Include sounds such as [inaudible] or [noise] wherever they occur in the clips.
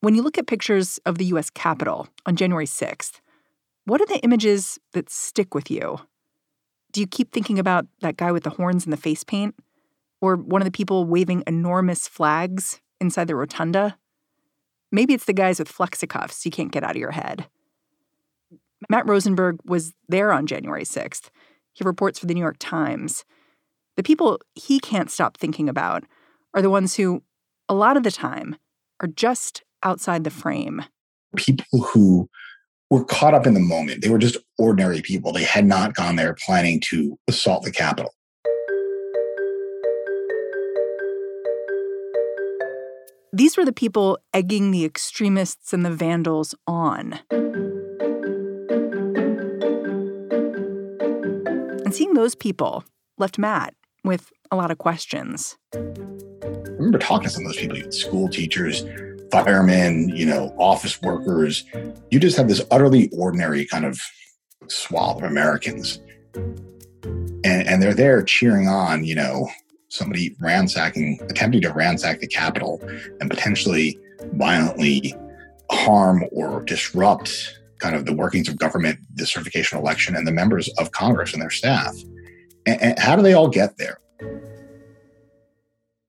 When you look at pictures of the U.S. Capitol on January 6th, what are the images that stick with you? Do you keep thinking about that guy with the horns and the face paint? Or one of the people waving enormous flags inside the rotunda? Maybe it's the guys with flexicuffs you can't get out of your head. Matt Rosenberg was there on January 6th. He reports for the New York Times. The people he can't stop thinking about are the ones who, a lot of the time, are just outside the frame. People who were caught up in the moment. They were just ordinary people. They had not gone there planning to assault the Capitol. These were the people egging the extremists and the vandals on. And seeing those people left Matt with a lot of questions. I remember talking to some of those people, school teachers, firemen, you know, office workers. You just have this utterly ordinary kind of swath of Americans. And, and they're there cheering on, you know, somebody ransacking, attempting to ransack the Capitol and potentially violently harm or disrupt kind of the workings of government, the certification election, and the members of Congress and their staff. And, how do they all get there?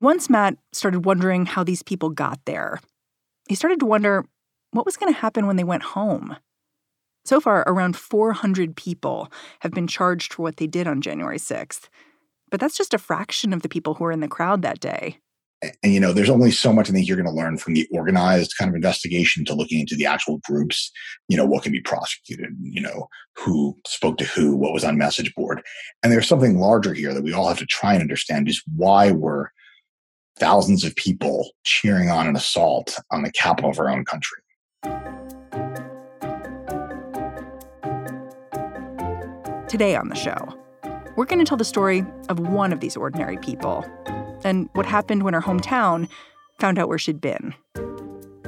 Once Matt started wondering how these people got there, he started to wonder what was going to happen when they went home. So far, around 400 people have been charged for what they did on January 6th. But that's just a fraction of the people who were in the crowd that day. And, you know, there's only so much I think you're going to learn from the organized kind of investigation to looking into the actual groups, you know, what can be prosecuted, you know, who spoke to who, what was on message board. And there's something larger here that we all have to try and understand is why were thousands of people cheering on an assault on the capital of our own country. Today on the show, we're going to tell the story of one of these ordinary people and what happened when her hometown found out where she'd been.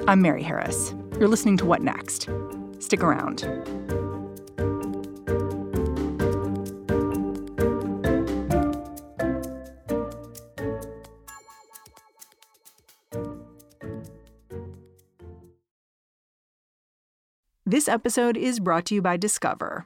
I'm Mary Harris. You're listening to What Next? Stick around. This episode is brought to you by Discover.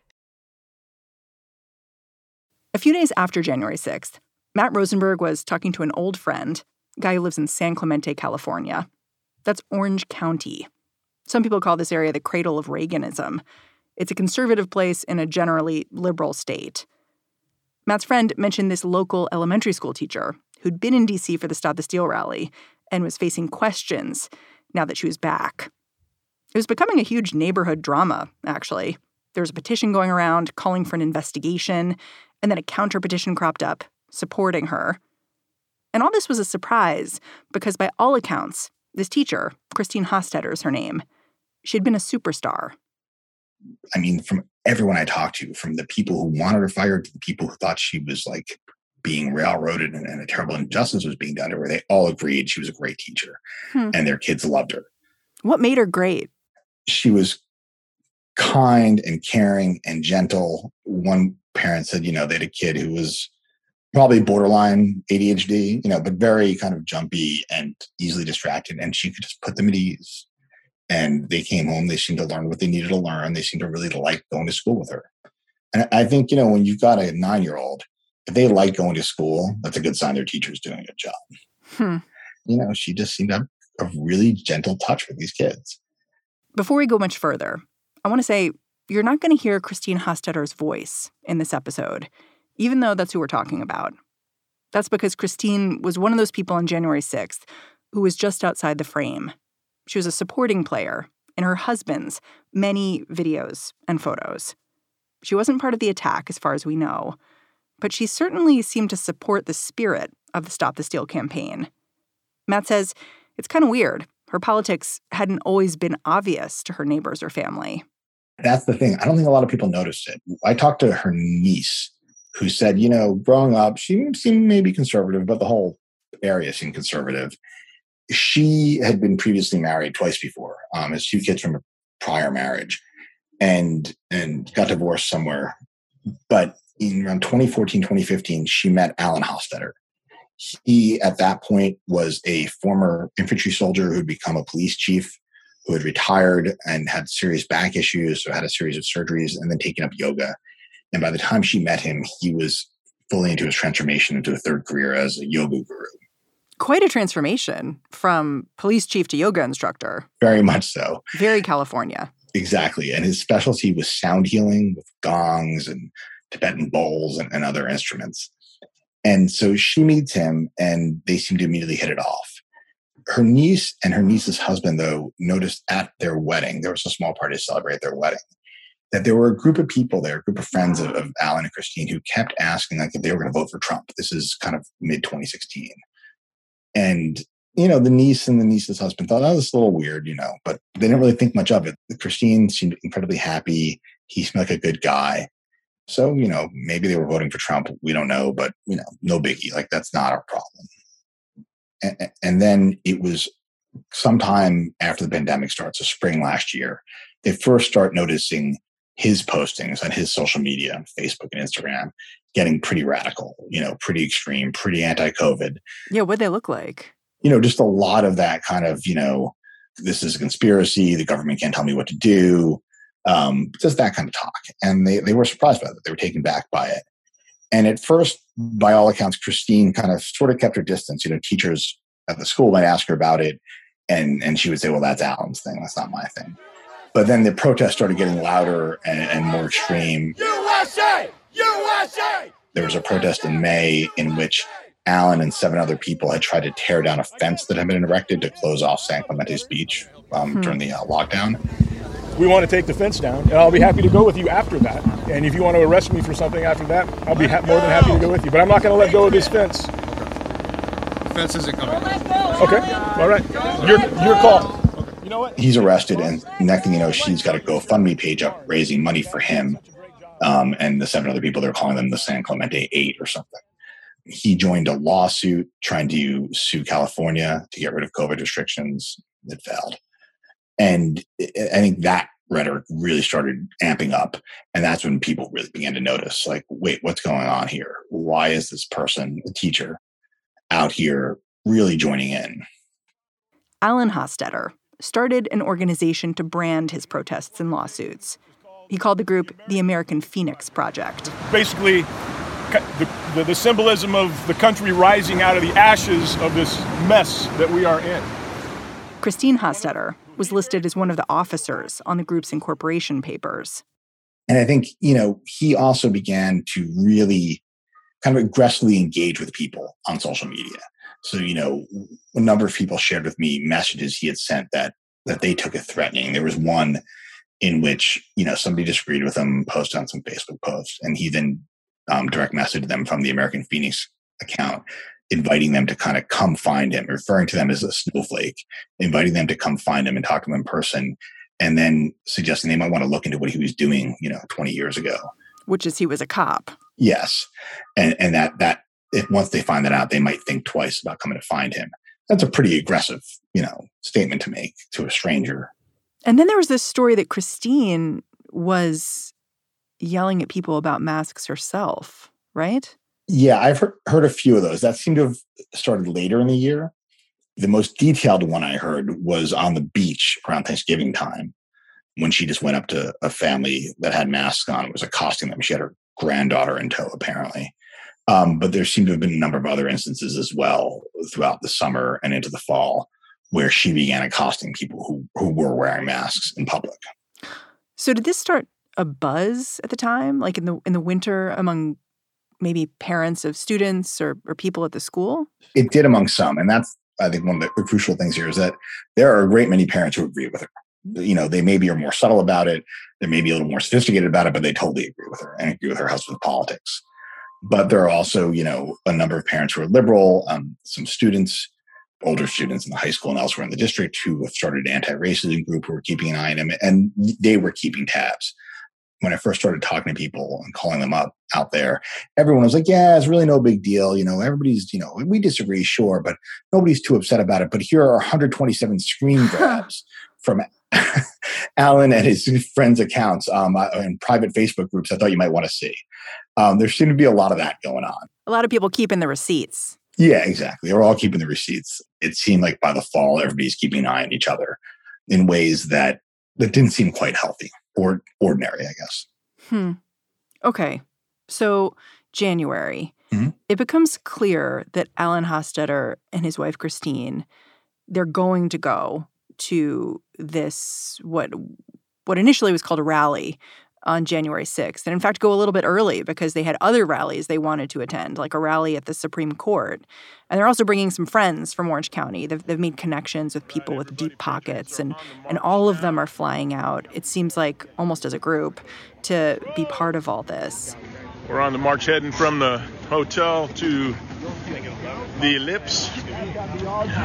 A few days after January 6th, Matt Rosenberg was talking to an old friend, a guy who lives in San Clemente, California. That's Orange County. Some people call this area the cradle of Reaganism. It's a conservative place in a generally liberal state. Matt's friend mentioned this local elementary school teacher who'd been in D.C. for the Stop the Steal rally and was facing questions now that she was back. It was becoming a huge neighborhood drama, actually. There was a petition going around calling for an investigation, and then a counter petition cropped up supporting her. And all this was a surprise because, by all accounts, this teacher, Christine Hostetter is her name, she had been a superstar. I mean, from everyone I talked to, from the people who wanted her fired to the people who thought she was like being railroaded and, and a terrible injustice was being done to her, they all agreed she was a great teacher hmm. and their kids loved her. What made her great? she was kind and caring and gentle. One parent said, you know, they had a kid who was probably borderline ADHD, you know, but very kind of jumpy and easily distracted. And she could just put them at ease. And they came home, they seemed to learn what they needed to learn. They seemed to really like going to school with her. And I think, you know, when you've got a nine year old if they like going to school, that's a good sign their teacher's doing a good job. Hmm. You know, she just seemed to have a really gentle touch with these kids. Before we go much further, I want to say you're not going to hear Christine Hostetter's voice in this episode, even though that's who we're talking about. That's because Christine was one of those people on January 6th who was just outside the frame. She was a supporting player in her husband's many videos and photos. She wasn't part of the attack, as far as we know, but she certainly seemed to support the spirit of the Stop the Steal campaign. Matt says it's kind of weird. Her politics hadn't always been obvious to her neighbors or family. That's the thing. I don't think a lot of people noticed it. I talked to her niece who said, you know, growing up, she seemed maybe conservative, but the whole area seemed conservative. She had been previously married twice before, um, has two kids from a prior marriage, and and got divorced somewhere. But in around 2014, 2015, she met Alan Hostetter. He, at that point, was a former infantry soldier who'd become a police chief, who had retired and had serious back issues, so had a series of surgeries, and then taken up yoga. And by the time she met him, he was fully into his transformation into a third career as a yoga guru. Quite a transformation from police chief to yoga instructor. Very much so. Very California. Exactly. And his specialty was sound healing with gongs and Tibetan bowls and, and other instruments. And so she meets him and they seem to immediately hit it off. Her niece and her niece's husband, though, noticed at their wedding, there was a small party to celebrate their wedding, that there were a group of people there, a group of friends of, of Alan and Christine who kept asking like if they were going to vote for Trump. This is kind of mid 2016. And, you know, the niece and the niece's husband thought, oh, this is a little weird, you know, but they didn't really think much of it. Christine seemed incredibly happy. He seemed like a good guy. So, you know, maybe they were voting for Trump. We don't know, but, you know, no biggie. Like, that's not our problem. And, and then it was sometime after the pandemic starts, so spring last year, they first start noticing his postings on his social media, Facebook and Instagram, getting pretty radical, you know, pretty extreme, pretty anti COVID. Yeah, what they look like? You know, just a lot of that kind of, you know, this is a conspiracy. The government can't tell me what to do um, just that kind of talk. And they, they were surprised by that. They were taken back by it. And at first, by all accounts, Christine kind of sort of kept her distance. You know, teachers at the school might ask her about it, and, and she would say, well, that's Alan's thing. That's not my thing. But then the protests started getting louder and, and more extreme. USA! USA! There was a protest in May in which Alan and seven other people had tried to tear down a fence that had been erected to close off San Clemente's beach um, hmm. during the uh, lockdown we want to take the fence down, and I'll be happy to go with you after that. And if you want to arrest me for something after that, I'll be ha- more than happy to go with you. But I'm not going to let go of this fence. The fence isn't coming. Okay, all right. Your your call. You know what? He's arrested, and next thing you know, she's got a GoFundMe page up raising money for him um, and the seven other people. They're calling them the San Clemente Eight or something. He joined a lawsuit trying to sue California to get rid of COVID restrictions. It failed. And I think that rhetoric really started amping up. And that's when people really began to notice like, wait, what's going on here? Why is this person, the teacher, out here really joining in? Alan Hostetter started an organization to brand his protests and lawsuits. He called the group the American Phoenix Project. Basically, the, the, the, symbolism of the country rising out of the ashes of this mess that we are in. Christine Hostetter was listed as one of the officers on the group's incorporation papers. And I think, you know, he also began to really kind of aggressively engage with people on social media. So, you know, a number of people shared with me messages he had sent that that they took as threatening. There was one in which, you know, somebody disagreed with him, posted on some Facebook posts, and he then um, direct messaged them from the American Phoenix account inviting them to kind of come find him, referring to them as a snowflake, inviting them to come find him and talk to him in person, and then suggesting they might want to look into what he was doing, you know, 20 years ago. Which is he was a cop. Yes. And and that that if once they find that out, they might think twice about coming to find him. That's a pretty aggressive, you know, statement to make to a stranger. And then there was this story that Christine was yelling at people about masks herself, right? Yeah, I've heard, a few of those. That seemed to have started later in the year. The most detailed one I heard was on the beach around Thanksgiving time when she just went up to a family that had masks on was accosting them. She had her granddaughter in tow, apparently. Um, but there seemed to have been a number of other instances as well throughout the summer and into the fall where she began accosting people who, who were wearing masks in public. So did this start a buzz at the time, like in the in the winter among maybe parents of students or, or people at the school? It did among some, and that's I think one of the crucial things here is that there are a great many parents who agree with her. You know, they maybe are more subtle about it, they may be a little more sophisticated about it, but they totally agree with her and agree with her husband's politics. But there are also, you know, a number of parents who are liberal, um, some students, older students in the high school and elsewhere in the district who have started an anti-racism group who are keeping an eye on him, and they were keeping tabs when I first started talking to people and calling them up out there, everyone was like, yeah, it's really no big deal. You know, everybody's, you know, we disagree, sure, but nobody's too upset about it. But here are 127 screen [laughs] grabs from [laughs] Alan and his friends' accounts um, in private Facebook groups I thought you might want to see. Um, there seemed to be a lot of that going on. A lot of people keeping the receipts. Yeah, exactly. They're all keeping the receipts. It seemed like by the fall, everybody's keeping an eye on each other in ways that, that didn't seem quite healthy or ordinary, I guess. Hmm. Okay. So, January, mm-hmm. it becomes clear that Alan Hostetter and his wife Christine, they're going to go to this what what initially was called a rally on January 6th. And in fact, go a little bit early because they had other rallies they wanted to attend, like a rally at the Supreme Court. And they're also bringing some friends from Orange County. They've, they've made connections with people with deep pockets, and, and all of them are flying out, it seems like almost as a group, to be part of all this. We're on the march heading from the hotel to the ellipse.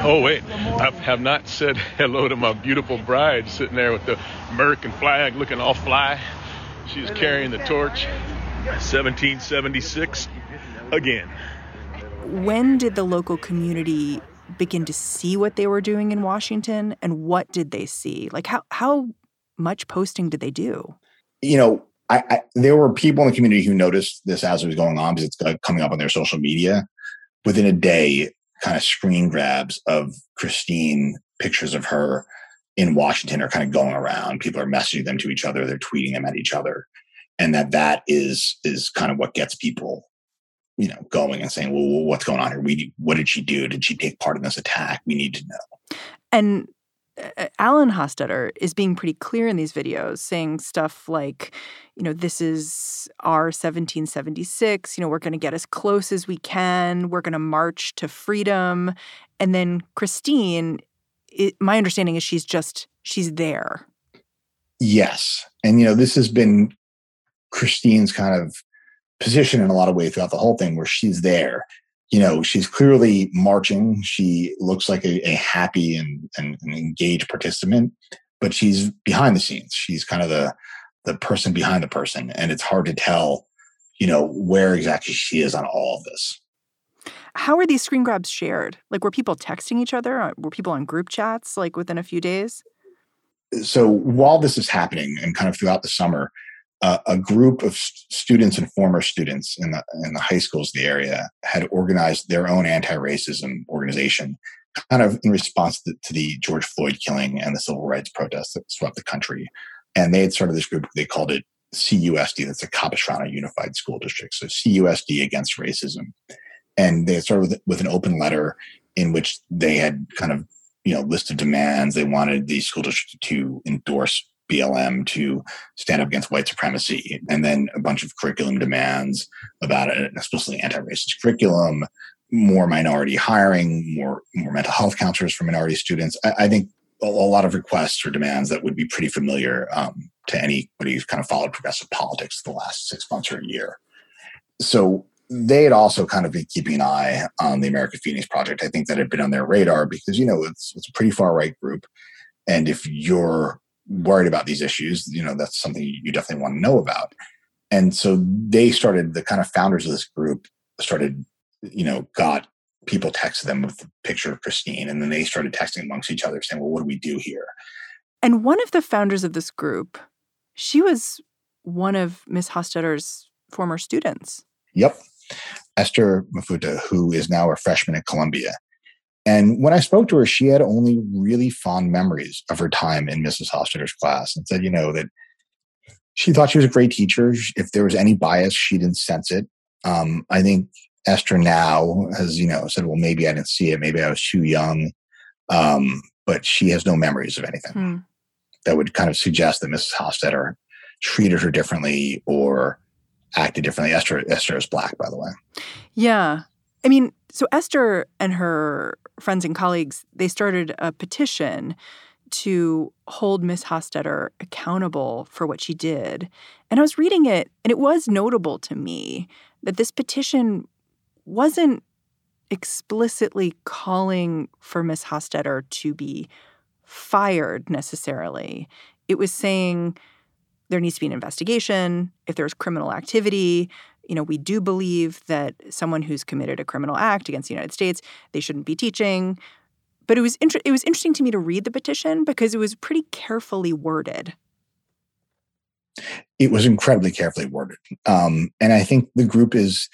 Oh, wait. I have not said hello to my beautiful bride sitting there with the American flag looking all fly. She's carrying the torch. 1776 again. When did the local community begin to see what they were doing in Washington and what did they see? Like how how much posting did they do? You know, I, I there were people in the community who noticed this as it was going on because it's uh, coming up on their social media. Within a day, kind of screen grabs of Christine, pictures of her in Washington are kind of going around. People are messaging them to each other. They're tweeting them at each other, and that that is is kind of what gets people, you know, going and saying, "Well, what's going on here? We what did she do? Did she take part in this attack? We need to know." And uh, Alan Hostetter is being pretty clear in these videos, saying stuff like, you know, this is our 1776. You know, we're going to get as close as we can. We're going to march to freedom. And then Christine it, my understanding is she's just she's there. Yes, and you know this has been Christine's kind of position in a lot of ways throughout the whole thing, where she's there. You know, she's clearly marching. She looks like a, a happy and, and, and engaged participant, but she's behind the scenes. She's kind of the the person behind the person, and it's hard to tell, you know, where exactly she is on all of this. How are these screen grabs shared? Like, were people texting each other? Uh, were people on group chats like within a few days? So while this is happening and kind of throughout the summer, uh, a group of st- students and former students in the in the high schools the area had organized their own anti-racism organization, kind of in response to, to the George Floyd killing and the civil rights protests that swept the country. And they had started this group. They called it CUSD. That's the Capistrano Unified School District. So CUSD against racism and they started with, with an open letter in which they had kind of you know list of demands they wanted the school district to endorse BLM to stand up against white supremacy, and then a bunch of curriculum demands about an explicitly anti-racist curriculum, more minority hiring, more more mental health counselors for minority students. I, I think a, a, lot of requests or demands that would be pretty familiar um, to anybody who's kind of followed progressive politics the last six months or a year. So they had also kind of been keeping an eye on the American Phoenix Project. I think that had been on their radar because, you know, it's, it's a pretty far right group. And if you're worried about these issues, you know, that's something you definitely want to know about. And so they started, the kind of founders of this group started, you know, got people texted them with a picture of Christine. And then they started texting amongst each other saying, well, what do we do here? And one of the founders of this group, she was one of Miss Hostetter's former students. Yep. Esther Mafuta, who is now a freshman at Columbia. And when I spoke to her, she had only really fond memories of her time in Mrs. Hostetter's class and said, you know, that she thought she was a great teacher. If there was any bias, she didn't sense it. Um, I think Esther now has, you know, said, well, maybe I didn't see it. Maybe I was too young. Um, but she has no memories of anything hmm. that would kind of suggest that Mrs. Hofstetter treated her differently or acted differently. Esther, Esther is black, by the way. Yeah. I mean, so Esther and her friends and colleagues, they started a petition to hold Miss Hofstetter accountable for what she did. And I was reading it, and it was notable to me that this petition wasn't explicitly calling for Miss Hofstetter to be fired necessarily. It was saying there needs to be an investigation. If there's criminal activity, you know, we do believe that someone who's committed a criminal act against the United States, they shouldn't be teaching. But it was inter- it was interesting to me to read the petition because it was pretty carefully worded. It was incredibly carefully worded, um, and I think the group is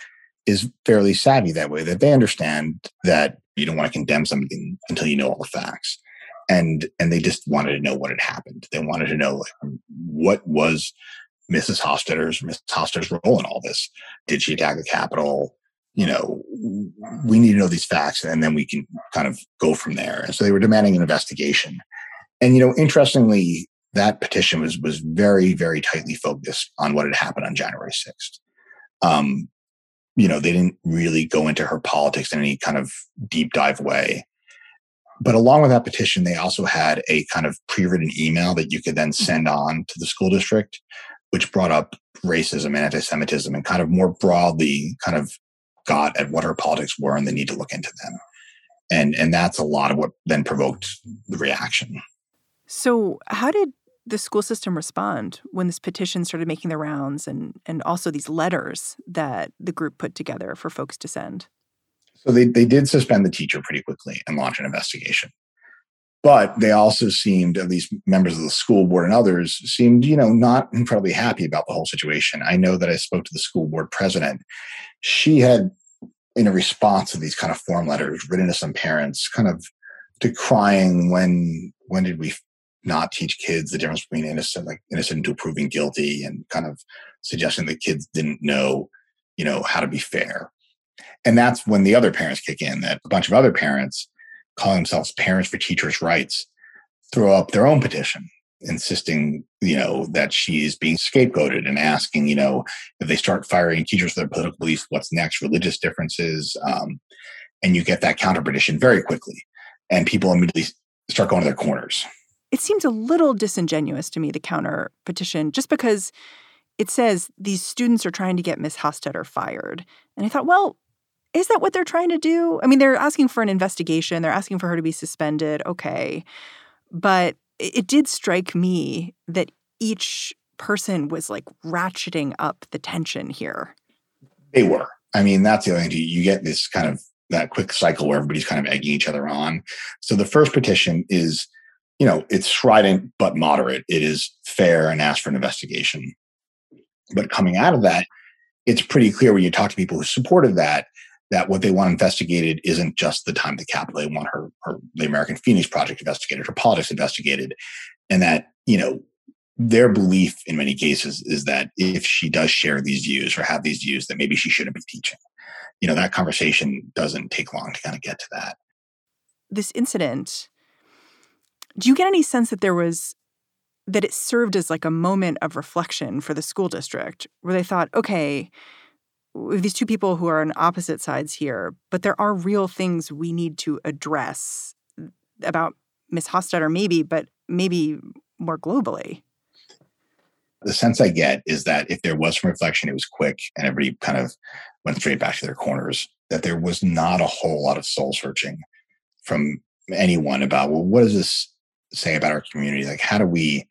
is fairly savvy that way. That they understand that you don't want to condemn something until you know all the facts, and and they just wanted to know what had happened. They wanted to know like, what was Mrs. Hostetter's Mrs. Hofstetter's role in all this. Did she attack the Capitol? you know, we need to know these facts and then we can kind of go from there. And so they were demanding an investigation. And, you know, interestingly, that petition was was very, very tightly focused on what had happened on January 6th. Um, you know, they didn't really go into her politics in any kind of deep dive way. But along with that petition, they also had a kind of pre-written email that you could then mm-hmm. send on to the school district, which brought up racism and anti-Semitism and kind of more broadly kind of got at what her politics were and the need to look into them. And and that's a lot of what then provoked the reaction. So how did the school system respond when this petition started making the rounds and and also these letters that the group put together for folks to send? So they, they did suspend the teacher pretty quickly and launch an investigation. But they also seemed, at least members of the school board and others, seemed, you know, not incredibly happy about the whole situation. I know that I spoke to the school board president. She had, in a response to these kind of form letters written to some parents, kind of decrying when when did we not teach kids the difference between innocent, like innocent to proving guilty, and kind of suggesting that kids didn't know, you know, how to be fair. And that's when the other parents kick in. That a bunch of other parents calling themselves Parents for Teachers' Rights throw up their own petition insisting, you know, that she's being scapegoated and asking, you know, if they start firing teachers for their political beliefs, what's next, religious differences. Um, and you get that counter petition very quickly. And people immediately start going to their corners. It seems a little disingenuous to me, the counter petition, just because it says these students are trying to get Miss Hostetter fired. And I thought, well, is that what they're trying to do? I mean, they're asking for an investigation, they're asking for her to be suspended. Okay. But it did strike me that each person was like ratcheting up the tension here. They were. I mean, that's the other thing. You get this kind of that quick cycle where everybody's kind of egging each other on. So the first petition is, you know, it's strident but moderate. It is fair and asks for an investigation. But coming out of that, it's pretty clear when you talk to people who supported that that what they want investigated isn't just the time at the Capitol. They want her, her the American Phoenix Project investigated, her politics investigated, and that you know their belief in many cases is that if she does share these views or have these views, that maybe she shouldn't be teaching. You know, that conversation doesn't take long to kind of get to that. This incident, do you get any sense that there was that it served as like a moment of reflection for the school district where they thought, okay, these two people who are on opposite sides here, but there are real things we need to address about Miss Hofstetter, maybe, but maybe more globally. The sense I get is that if there was some reflection, it was quick and everybody kind of went straight back to their corners, that there was not a whole lot of soul searching from anyone about, well, what does this say about our community? Like, how do we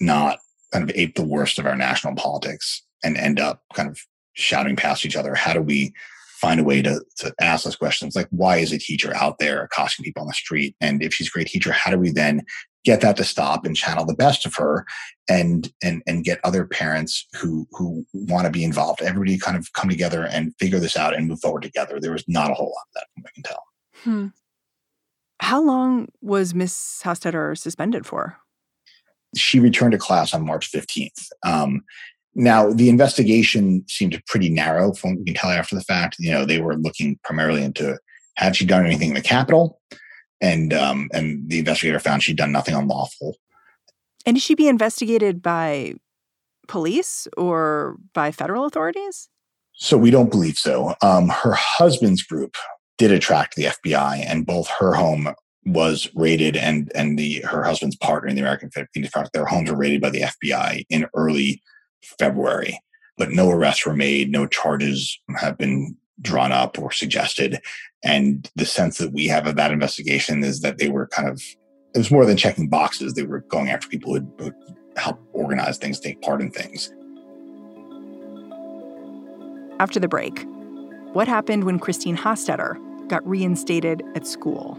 not kind of ape the worst of our national politics and end up kind of shouting past each other? How do we find a way to, to ask those questions? Like, why is a teacher out there accosting people on the street? And if she's a great teacher, how do we then get that to stop and channel the best of her and and and get other parents who who want to be involved everybody kind of come together and figure this out and move forward together there was not a whole lot of that i can tell hmm. how long was miss hofstetter suspended for she returned to class on march 15th um, Now, the investigation seemed pretty narrow from what we can tell after the fact. You know, they were looking primarily into had she done anything in the Capitol, and um, and the investigator found she'd done nothing unlawful. And did she be investigated by police or by federal authorities? So we don't believe so. Um, her husband's group did attract the FBI, and both her home was raided and and the her husband's partner in the American Phoenix Project, their homes were raided by the FBI in early February. But no arrests were made, no charges have been drawn up or suggested. And the sense that we have of that investigation is that they were kind of it was more than checking boxes. They were going after people who would help organize things, take part in things. After the break, what happened when Christine Hostetter got reinstated at school?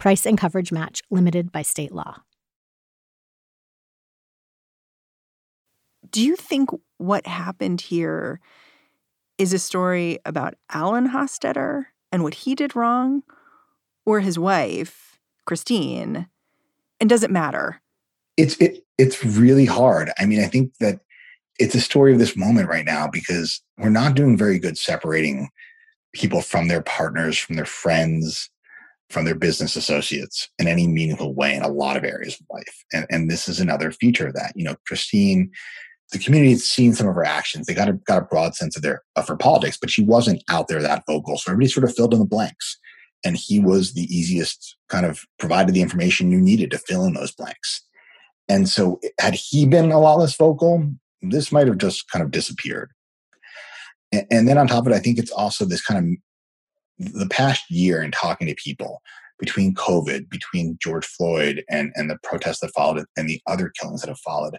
Price and coverage match limited by state law. Do you think what happened here is a story about Alan Hostetter and what he did wrong, or his wife, Christine? And does it matter? It's it it's really hard. I mean, I think that it's a story of this moment right now because we're not doing very good separating people from their partners, from their friends, from their business associates in any meaningful way in a lot of areas of life. And, and this is another feature of that. You know, Christine, the community had seen some of her actions. They got a, got a broad sense of their of her politics, but she wasn't out there that vocal. So everybody sort of filled in the blanks. And he was the easiest kind of provided the information you needed to fill in those blanks. And so had he been a lot less vocal, this might have just kind of disappeared. And, and then on top of it, I think it's also this kind of the past year in talking to people between COVID, between George Floyd and, and the protests that followed and the other killings that have followed,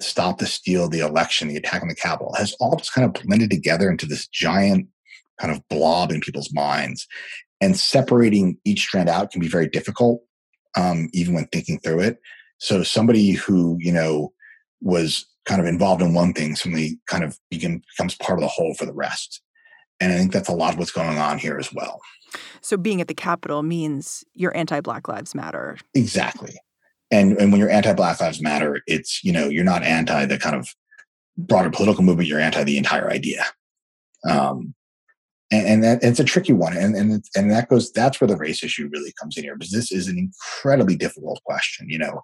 Stop the Steal, the election, the attack on the Capitol, has all just kind of blended together into this giant kind of blob in people's minds. And separating each strand out can be very difficult, um, even when thinking through it. So somebody who, you know, was kind of involved in one thing suddenly kind of becomes part of the whole for the rest. And I think that's a lot of what's going on here as well. So being at the Capitol means you're anti Black Lives Matter. Exactly. And and when you're anti Black Lives Matter, it's, you know, you're not anti the kind of broader political movement, you're anti the entire idea. Um, and, and that it's a tricky one. And and and that goes that's where the race issue really comes in here, because this is an incredibly difficult question. You know,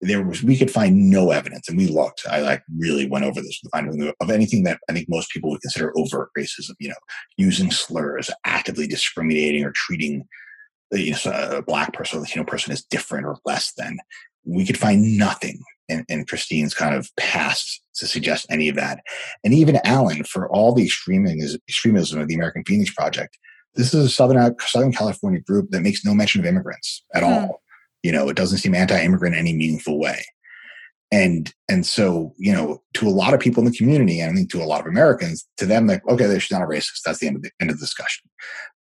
there was we could find no evidence and we looked. I like really went over this of anything that i think most people would consider overt racism you know using slurs actively discriminating or treating you know, a black person or latino person as different or less than. We could find nothing in, in christine's kind of past to suggest any of that. And even alan for all the extremism, extremism of the american phoenix project this is a southern southern california group that makes no mention of immigrants at mm-hmm. all you know, it doesn't seem anti-immigrant in any meaningful way. And and so, you know, to a lot of people in the community, and I think to a lot of Americans, to them, like, okay, she's not a racist. That's the end of the end of the discussion.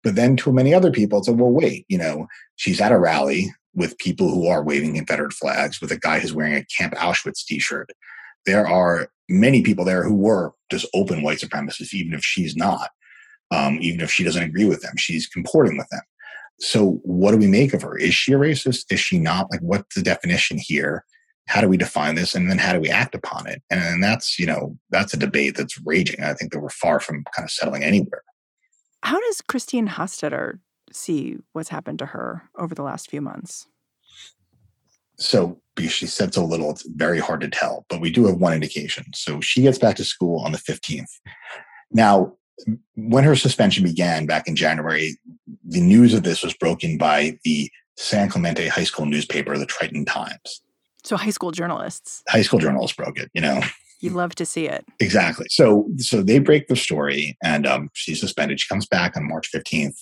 But then to many other people, it's like, well, wait, you know, she's at a rally with people who are waving Confederate flags, with a guy who's wearing a Camp Auschwitz t-shirt. There are many people there who were just open white supremacists, even if she's not. Um, even if she doesn't agree with them, she's comporting with them. So, what do we make of her? Is she a racist? Is she not? Like, what's the definition here? How do we define this? And then how do we act upon it? And, and that's, you know, that's a debate that's raging. I think that we're far from kind of settling anywhere. How does Christine Hostetter see what's happened to her over the last few months? So because she said so little, it's very hard to tell. But we do have one indication. So she gets back to school on the 15th. Now, when her suspension began back in January, the news of this was broken by the San Clemente High School newspaper, the Triton Times. So high school journalists. High school journalists broke it, you know. You love to see it. Exactly. So so they break the story and um, she's suspended. She comes back on March 15th.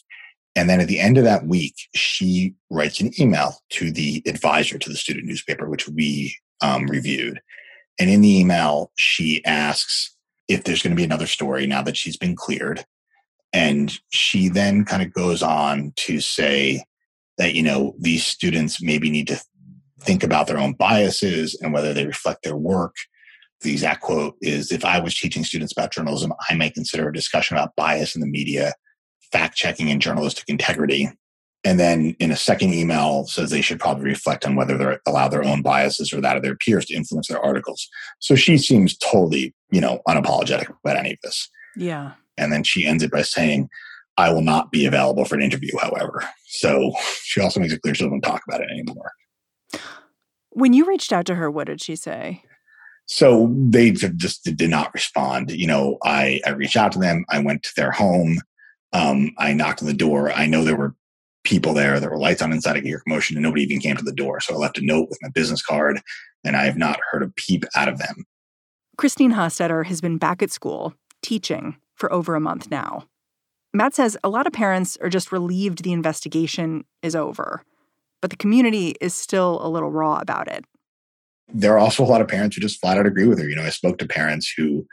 And then at the end of that week, she writes an email to the advisor to the student newspaper, which we um, reviewed. And in the email, she asks if there's going to be another story now that she's been cleared. And she then kind of goes on to say that, you know, these students maybe need to think about their own biases and whether they reflect their work. The exact quote is If I was teaching students about journalism, I might consider a discussion about bias in the media, fact checking, and journalistic integrity. And then in a second email says they should probably reflect on whether they allow their own biases or that of their peers to influence their articles. So she seems totally, you know, unapologetic about any of this. Yeah. And then she ends it by saying, I will not be available for an interview, however. So she also makes it clear she doesn't talk about it anymore. When you reached out to her, what did she say? So they just did not respond. You know, I, I reached out to them. I went to their home. Um, I knocked on the door. I know there were people there. There were lights on inside. I could hear commotion and nobody even came to the door. So I left a note with my business card and I have not heard a peep out of them. Christine Hostetter has been back at school teaching for over a month now. Matt says a lot of parents are just relieved the investigation is over but the community is still a little raw about it. There are also a lot of parents who just flat out agree with her. You know, I spoke to parents who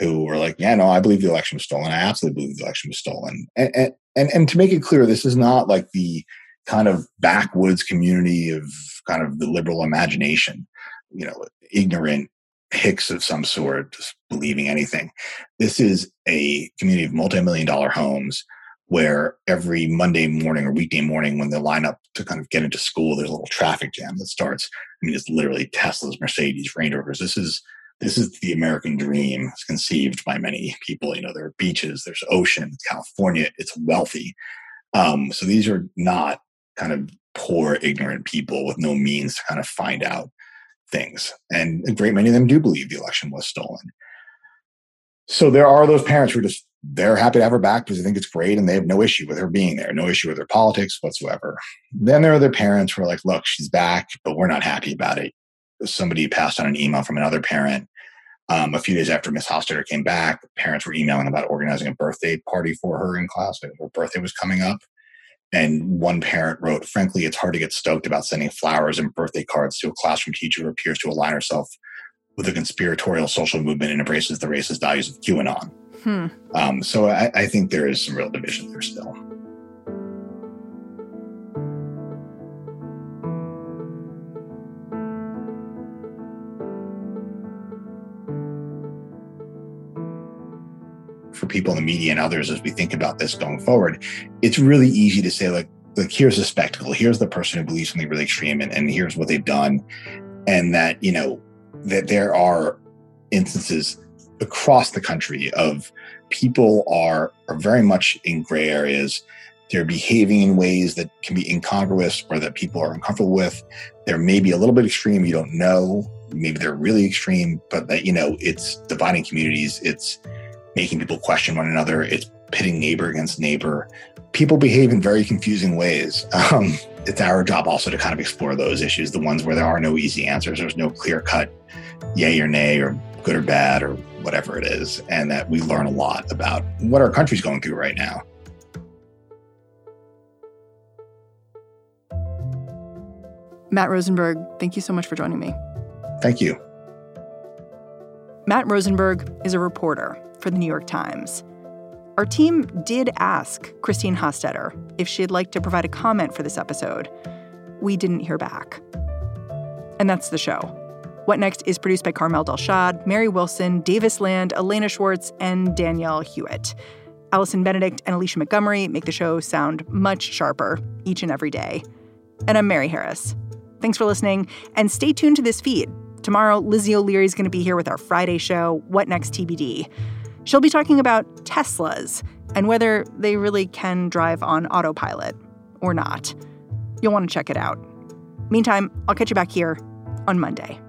who were like, "Yeah, no, I believe the election was stolen. I absolutely believe the election was stolen." And and and, and to make it clear, this is not like the kind of backwoods community of kind of the liberal imagination, you know, ignorant hicks of some sort, just believing anything. This is a community of multi-million dollar homes where every Monday morning or weekday morning when they line up to kind of get into school, there's a little traffic jam that starts. I mean, it's literally Teslas, Mercedes, Range Rovers. This is this is the American dream. It's conceived by many people. You know, there are beaches, there's ocean, California, it's wealthy. Um, so these are not kind of poor, ignorant people with no means to kind of find out things. And a great many of them do believe the election was stolen. So there are those parents who are just they're happy to have her back because they think it's great and they have no issue with her being there, no issue with her politics whatsoever. Then there are other parents who are like, look, she's back, but we're not happy about it. Somebody passed on an email from another parent. Um, a few days after Miss Hostetter came back, parents were emailing about organizing a birthday party for her in class. Her birthday was coming up. And one parent wrote, frankly, it's hard to get stoked about sending flowers and birthday cards to a classroom teacher who appears to align herself with a conspiratorial social movement and embraces the racist values of QAnon. Hmm. Um, so I, I think there is some real division there still. For people in the media and others as we think about this going forward, it's really easy to say like, like here's a spectacle, here's the person who believes something really extreme, and, and here's what they've done, and that you know that there are instances across the country of people are are very much in gray areas. They're behaving in ways that can be incongruous or that people are uncomfortable with. They're maybe a little bit extreme you don't know. Maybe they're really extreme but that you know it's dividing communities. It's making people question one another it's pitting neighbor against neighbor people behave in very confusing ways um, it's our job also to kind of explore those issues the ones where there are no easy answers there's no clear cut yay or nay or good or bad or whatever it is, and that we learn a lot about what our country's going through right now. Matt Rosenberg, thank you so much for joining me. Thank you. Matt Rosenberg is a reporter for the New York Times. Our team did ask Christine Hostetter if she'd like to provide a comment for this episode. We didn't hear back. And that's the show. What Next is produced by Carmel Delshad, Mary Wilson, Davis Land, Elena Schwartz, and Danielle Hewitt. Allison Benedict and Alicia Montgomery make the show sound much sharper each and every day. And I'm Mary Harris. Thanks for listening, and stay tuned to this feed. Tomorrow, Lizzie O'Leary is going to be here with our Friday show, What Next TBD. She'll be talking about Teslas and whether they really can drive on autopilot or not. You'll want to check it out. Meantime, I'll catch you back here on Monday.